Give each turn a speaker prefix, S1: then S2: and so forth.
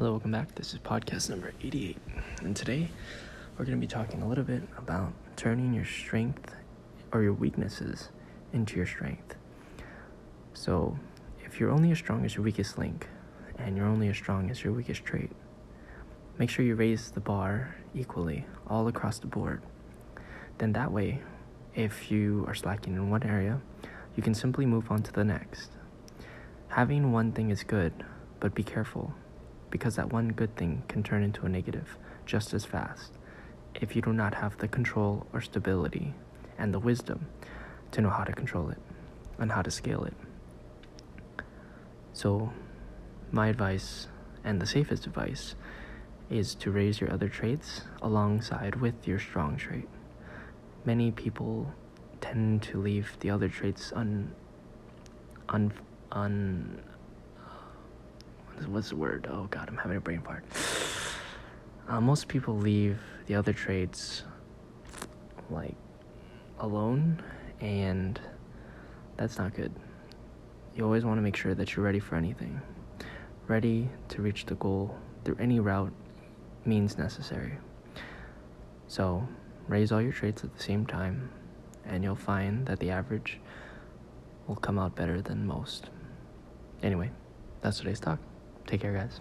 S1: Hello, welcome back. This is podcast number 88. And today we're going to be talking a little bit about turning your strength or your weaknesses into your strength. So, if you're only as strong as your weakest link and you're only as strong as your weakest trait, make sure you raise the bar equally all across the board. Then, that way, if you are slacking in one area, you can simply move on to the next. Having one thing is good, but be careful because that one good thing can turn into a negative just as fast if you do not have the control or stability and the wisdom to know how to control it and how to scale it. So, my advice and the safest advice is to raise your other traits alongside with your strong trait. Many people tend to leave the other traits un un un what's the word? Oh god, I'm having a brain fart. Uh, most people leave the other traits like alone, and that's not good. You always want to make sure that you're ready for anything, ready to reach the goal through any route means necessary. So, raise all your traits at the same time, and you'll find that the average will come out better than most. Anyway, that's today's talk. Take care, guys.